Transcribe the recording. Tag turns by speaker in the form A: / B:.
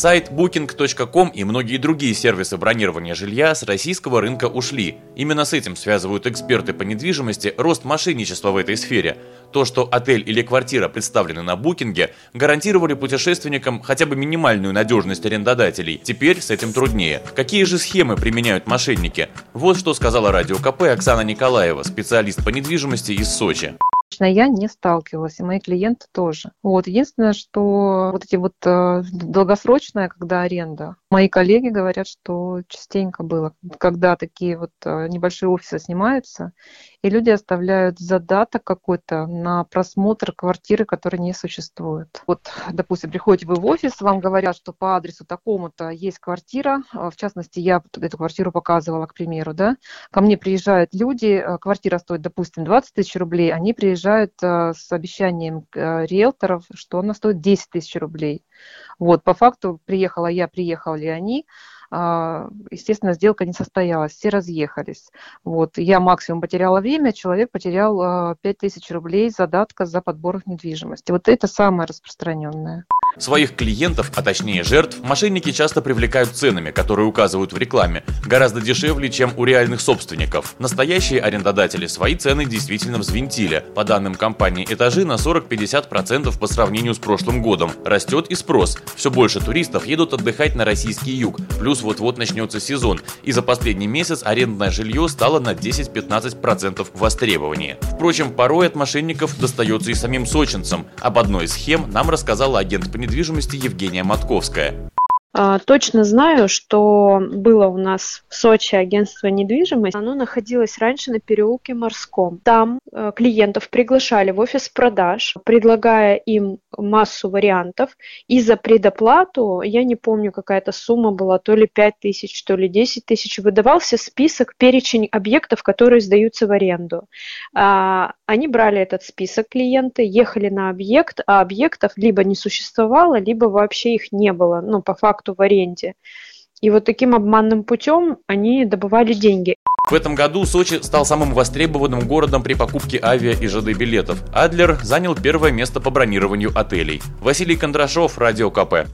A: Сайт Booking.com и многие другие сервисы бронирования жилья с российского рынка ушли. Именно с этим связывают эксперты по недвижимости рост мошенничества в этой сфере. То, что отель или квартира представлены на букинге, гарантировали путешественникам хотя бы минимальную надежность арендодателей. Теперь с этим труднее. Какие же схемы применяют мошенники? Вот что сказала радио КП Оксана Николаева, специалист по недвижимости из Сочи
B: лично я не сталкивалась, и мои клиенты тоже. Вот. Единственное, что вот эти вот э, долгосрочная, когда аренда, мои коллеги говорят, что частенько было, когда такие вот э, небольшие офисы снимаются, и люди оставляют задаток какой-то на просмотр квартиры, которая не существует. Вот, допустим, приходите вы в офис, вам говорят, что по адресу такому-то есть квартира, в частности, я эту квартиру показывала, к примеру, да, ко мне приезжают люди, э, квартира стоит, допустим, 20 тысяч рублей, они приезжают э, с обещанием риэлторов, что она стоит 10 тысяч рублей. Вот, по факту приехала я, приехали они, а, естественно, сделка не состоялась, все разъехались. Вот. Я максимум потеряла время, человек потерял 5000 а, рублей задатка за подбор недвижимости. Вот это самое распространенное.
A: Своих клиентов, а точнее жертв, мошенники часто привлекают ценами, которые указывают в рекламе, гораздо дешевле, чем у реальных собственников. Настоящие арендодатели свои цены действительно взвинтили. По данным компании «Этажи» на 40-50% по сравнению с прошлым годом. Растет и спрос. Все больше туристов едут отдыхать на российский юг, плюс вот-вот начнется сезон, и за последний месяц арендное жилье стало на 10-15% востребованнее. Впрочем, порой от мошенников достается и самим сочинцам. Об одной из схем нам рассказала агент недвижимости Евгения Матковская.
C: А, точно знаю, что было у нас в Сочи агентство недвижимости. Оно находилось раньше на переулке Морском. Там э, клиентов приглашали в офис продаж, предлагая им массу вариантов. И за предоплату, я не помню, какая-то сумма была, то ли 5 тысяч, то ли 10 тысяч, выдавался список, перечень объектов, которые сдаются в аренду. А, они брали этот список клиенты, ехали на объект, а объектов либо не существовало, либо вообще их не было, ну, по факту факту в аренде. И вот таким обманным путем они добывали деньги.
A: В этом году Сочи стал самым востребованным городом при покупке авиа и ЖД билетов. Адлер занял первое место по бронированию отелей. Василий Кондрашов, Радио КП.